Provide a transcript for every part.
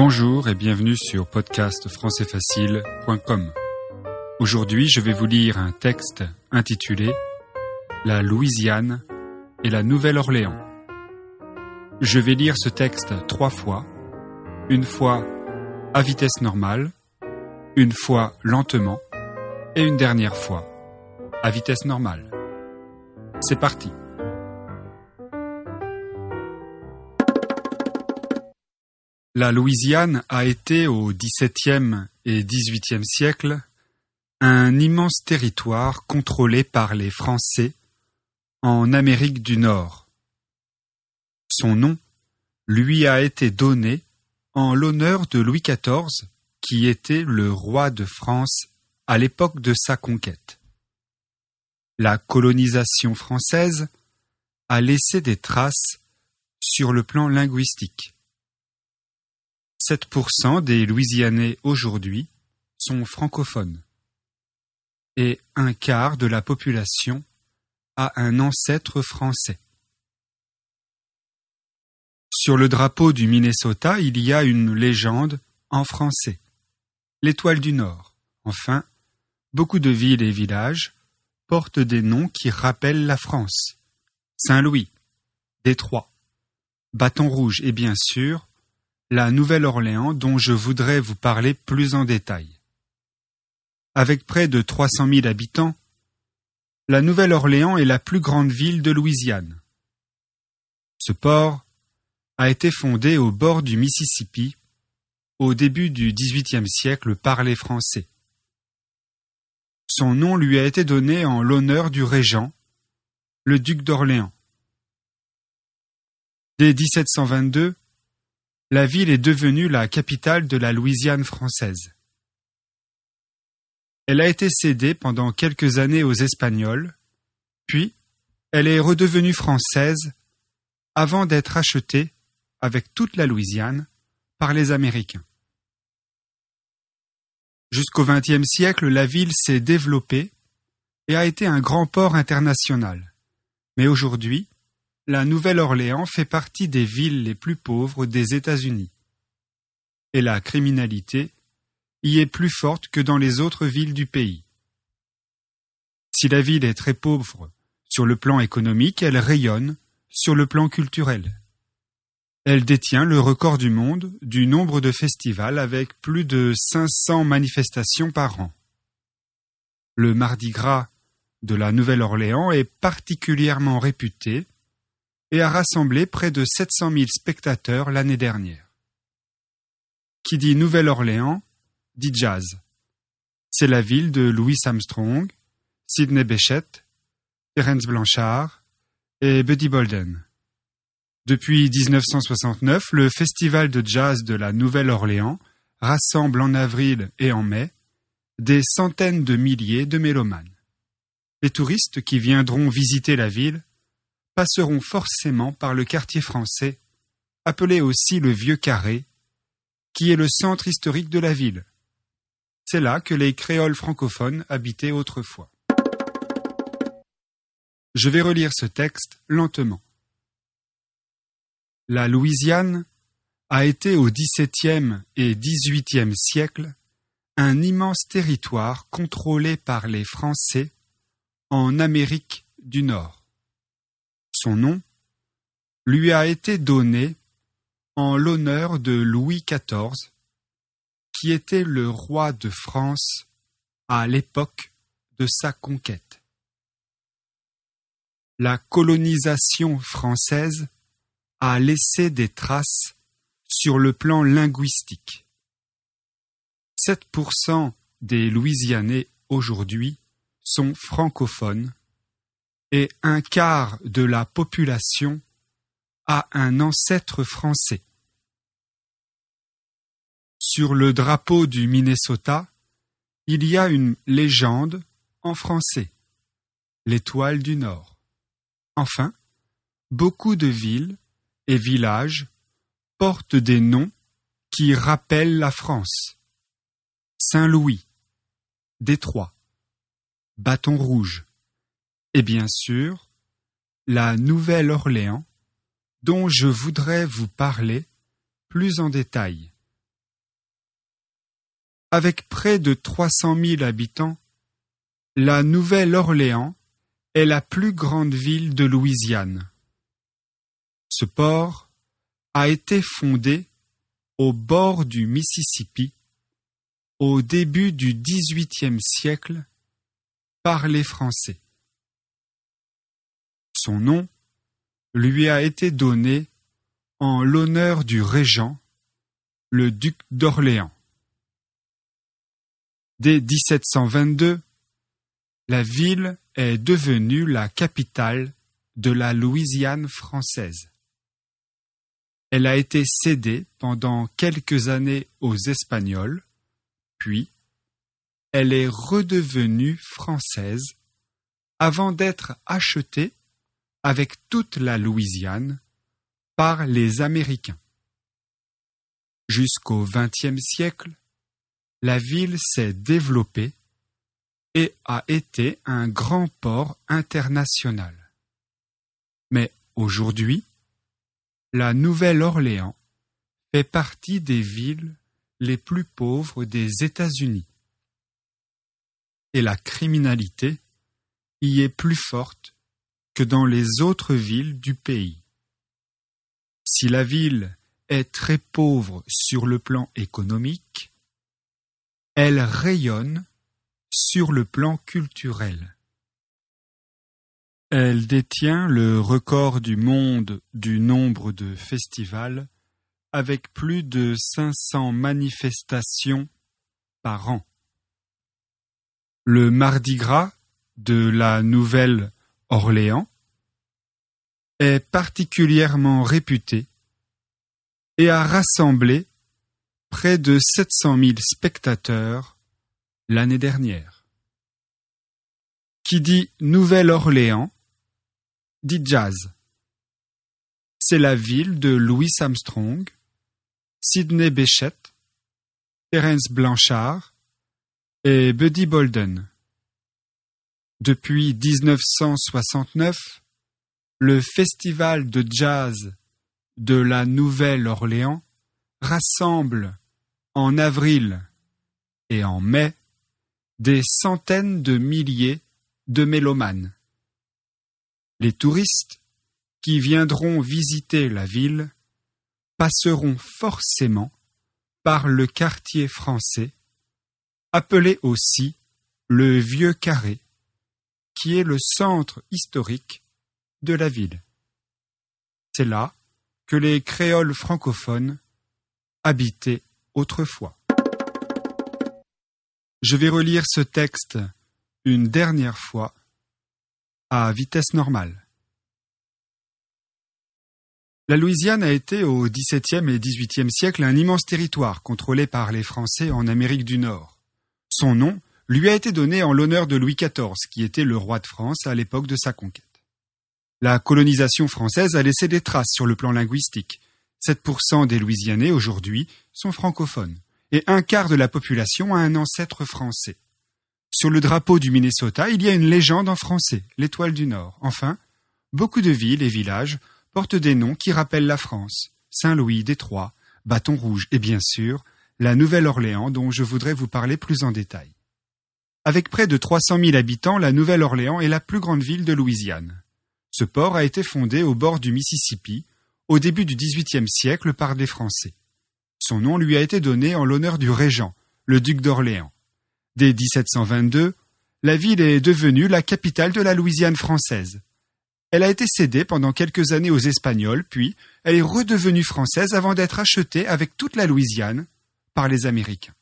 Bonjour et bienvenue sur podcastfrançaisfacile.com. Aujourd'hui, je vais vous lire un texte intitulé La Louisiane et la Nouvelle-Orléans. Je vais lire ce texte trois fois, une fois à vitesse normale, une fois lentement et une dernière fois à vitesse normale. C'est parti. La Louisiane a été au XVIIe et XVIIIe siècle un immense territoire contrôlé par les Français en Amérique du Nord. Son nom lui a été donné en l'honneur de Louis XIV, qui était le roi de France à l'époque de sa conquête. La colonisation française a laissé des traces sur le plan linguistique. 7% des Louisianais aujourd'hui sont francophones et un quart de la population a un ancêtre français. Sur le drapeau du Minnesota, il y a une légende en français, l'étoile du Nord. Enfin, beaucoup de villes et villages portent des noms qui rappellent la France. Saint-Louis, Détroit, Bâton Rouge et bien sûr la Nouvelle-Orléans dont je voudrais vous parler plus en détail. Avec près de 300 000 habitants, la Nouvelle-Orléans est la plus grande ville de Louisiane. Ce port a été fondé au bord du Mississippi au début du XVIIIe siècle par les Français. Son nom lui a été donné en l'honneur du régent, le duc d'Orléans. Dès 1722, la ville est devenue la capitale de la Louisiane française. Elle a été cédée pendant quelques années aux Espagnols, puis elle est redevenue française avant d'être achetée, avec toute la Louisiane, par les Américains. Jusqu'au XXe siècle, la ville s'est développée et a été un grand port international. Mais aujourd'hui, la Nouvelle-Orléans fait partie des villes les plus pauvres des États-Unis. Et la criminalité y est plus forte que dans les autres villes du pays. Si la ville est très pauvre sur le plan économique, elle rayonne sur le plan culturel. Elle détient le record du monde du nombre de festivals avec plus de 500 manifestations par an. Le Mardi Gras de la Nouvelle-Orléans est particulièrement réputé et a rassemblé près de 700 000 spectateurs l'année dernière. Qui dit Nouvelle-Orléans dit jazz. C'est la ville de Louis Armstrong, Sidney Bechet, Terence Blanchard et Buddy Bolden. Depuis 1969, le festival de jazz de la Nouvelle-Orléans rassemble en avril et en mai des centaines de milliers de mélomanes. Les touristes qui viendront visiter la ville passeront forcément par le quartier français, appelé aussi le Vieux Carré, qui est le centre historique de la ville. C'est là que les créoles francophones habitaient autrefois. Je vais relire ce texte lentement. La Louisiane a été au XVIIe et XVIIIe siècle un immense territoire contrôlé par les Français en Amérique du Nord son nom, lui a été donné en l'honneur de Louis XIV, qui était le roi de France à l'époque de sa conquête. La colonisation française a laissé des traces sur le plan linguistique. 7% des Louisianais aujourd'hui sont francophones et un quart de la population a un ancêtre français. Sur le drapeau du Minnesota, il y a une légende en français, l'étoile du Nord. Enfin, beaucoup de villes et villages portent des noms qui rappellent la France. Saint-Louis, Détroit, Bâton Rouge, et bien sûr la Nouvelle-Orléans, dont je voudrais vous parler plus en détail Avec près de 300 000 habitants, la Nouvelle-Orléans est la plus grande ville de Louisiane. Ce port a été fondé au bord du Mississippi au début du XVIIIe siècle par les Français. Son nom lui a été donné en l'honneur du régent, le duc d'Orléans. Dès 1722, la ville est devenue la capitale de la Louisiane française. Elle a été cédée pendant quelques années aux Espagnols, puis elle est redevenue française avant d'être achetée avec toute la Louisiane par les Américains. Jusqu'au XXe siècle, la ville s'est développée et a été un grand port international. Mais aujourd'hui, la Nouvelle-Orléans fait partie des villes les plus pauvres des États-Unis. Et la criminalité y est plus forte que dans les autres villes du pays. Si la ville est très pauvre sur le plan économique, elle rayonne sur le plan culturel. Elle détient le record du monde du nombre de festivals avec plus de 500 manifestations par an. Le Mardi Gras de la Nouvelle-Orléans est particulièrement réputé et a rassemblé près de 700 000 spectateurs l'année dernière. Qui dit Nouvelle-Orléans dit jazz. C'est la ville de Louis Armstrong, Sidney Bechet, Terence Blanchard et Buddy Bolden. Depuis 1969, le festival de jazz de la Nouvelle-Orléans rassemble en avril et en mai des centaines de milliers de mélomanes. Les touristes qui viendront visiter la ville passeront forcément par le quartier français, appelé aussi le Vieux Carré, qui est le centre historique de la ville. C'est là que les créoles francophones habitaient autrefois. Je vais relire ce texte une dernière fois à vitesse normale. La Louisiane a été au XVIIe et XVIIIe siècle un immense territoire contrôlé par les Français en Amérique du Nord. Son nom lui a été donné en l'honneur de Louis XIV, qui était le roi de France à l'époque de sa conquête. La colonisation française a laissé des traces sur le plan linguistique. 7% des Louisianais aujourd'hui sont francophones et un quart de la population a un ancêtre français. Sur le drapeau du Minnesota, il y a une légende en français, l'étoile du Nord. Enfin, beaucoup de villes et villages portent des noms qui rappellent la France. Saint-Louis, Détroit, Bâton Rouge et bien sûr, la Nouvelle-Orléans dont je voudrais vous parler plus en détail. Avec près de 300 000 habitants, la Nouvelle-Orléans est la plus grande ville de Louisiane. Ce port a été fondé au bord du Mississippi au début du XVIIIe siècle par des Français. Son nom lui a été donné en l'honneur du régent, le duc d'Orléans. Dès 1722, la ville est devenue la capitale de la Louisiane française. Elle a été cédée pendant quelques années aux Espagnols, puis elle est redevenue française avant d'être achetée avec toute la Louisiane par les Américains.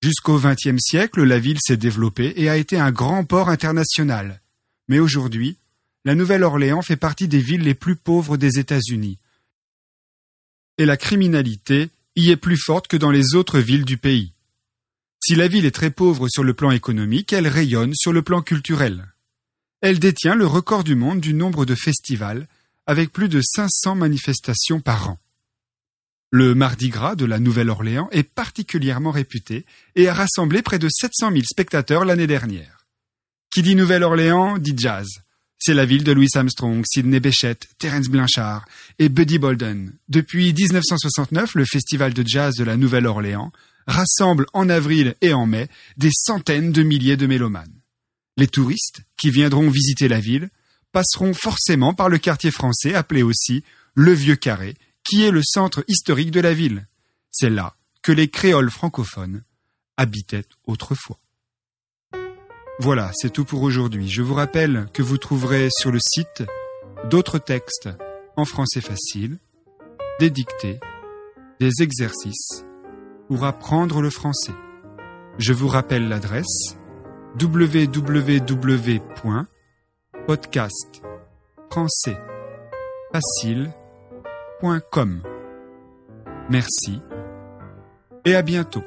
Jusqu'au XXe siècle, la ville s'est développée et a été un grand port international. Mais aujourd'hui, la Nouvelle-Orléans fait partie des villes les plus pauvres des États-Unis. Et la criminalité y est plus forte que dans les autres villes du pays. Si la ville est très pauvre sur le plan économique, elle rayonne sur le plan culturel. Elle détient le record du monde du nombre de festivals, avec plus de 500 manifestations par an. Le Mardi Gras de la Nouvelle-Orléans est particulièrement réputé et a rassemblé près de 700 000 spectateurs l'année dernière. Qui dit Nouvelle-Orléans dit jazz. C'est la ville de Louis Armstrong, Sidney Bechet, Terence Blanchard et Buddy Bolden. Depuis 1969, le festival de jazz de la Nouvelle-Orléans rassemble en avril et en mai des centaines de milliers de mélomanes. Les touristes qui viendront visiter la ville passeront forcément par le quartier français appelé aussi le Vieux Carré, qui est le centre historique de la ville. C'est là que les créoles francophones habitaient autrefois. Voilà, c'est tout pour aujourd'hui. Je vous rappelle que vous trouverez sur le site d'autres textes en français facile, des dictées, des exercices pour apprendre le français. Je vous rappelle l'adresse www.podcastfrançaisfacile.com. Merci et à bientôt.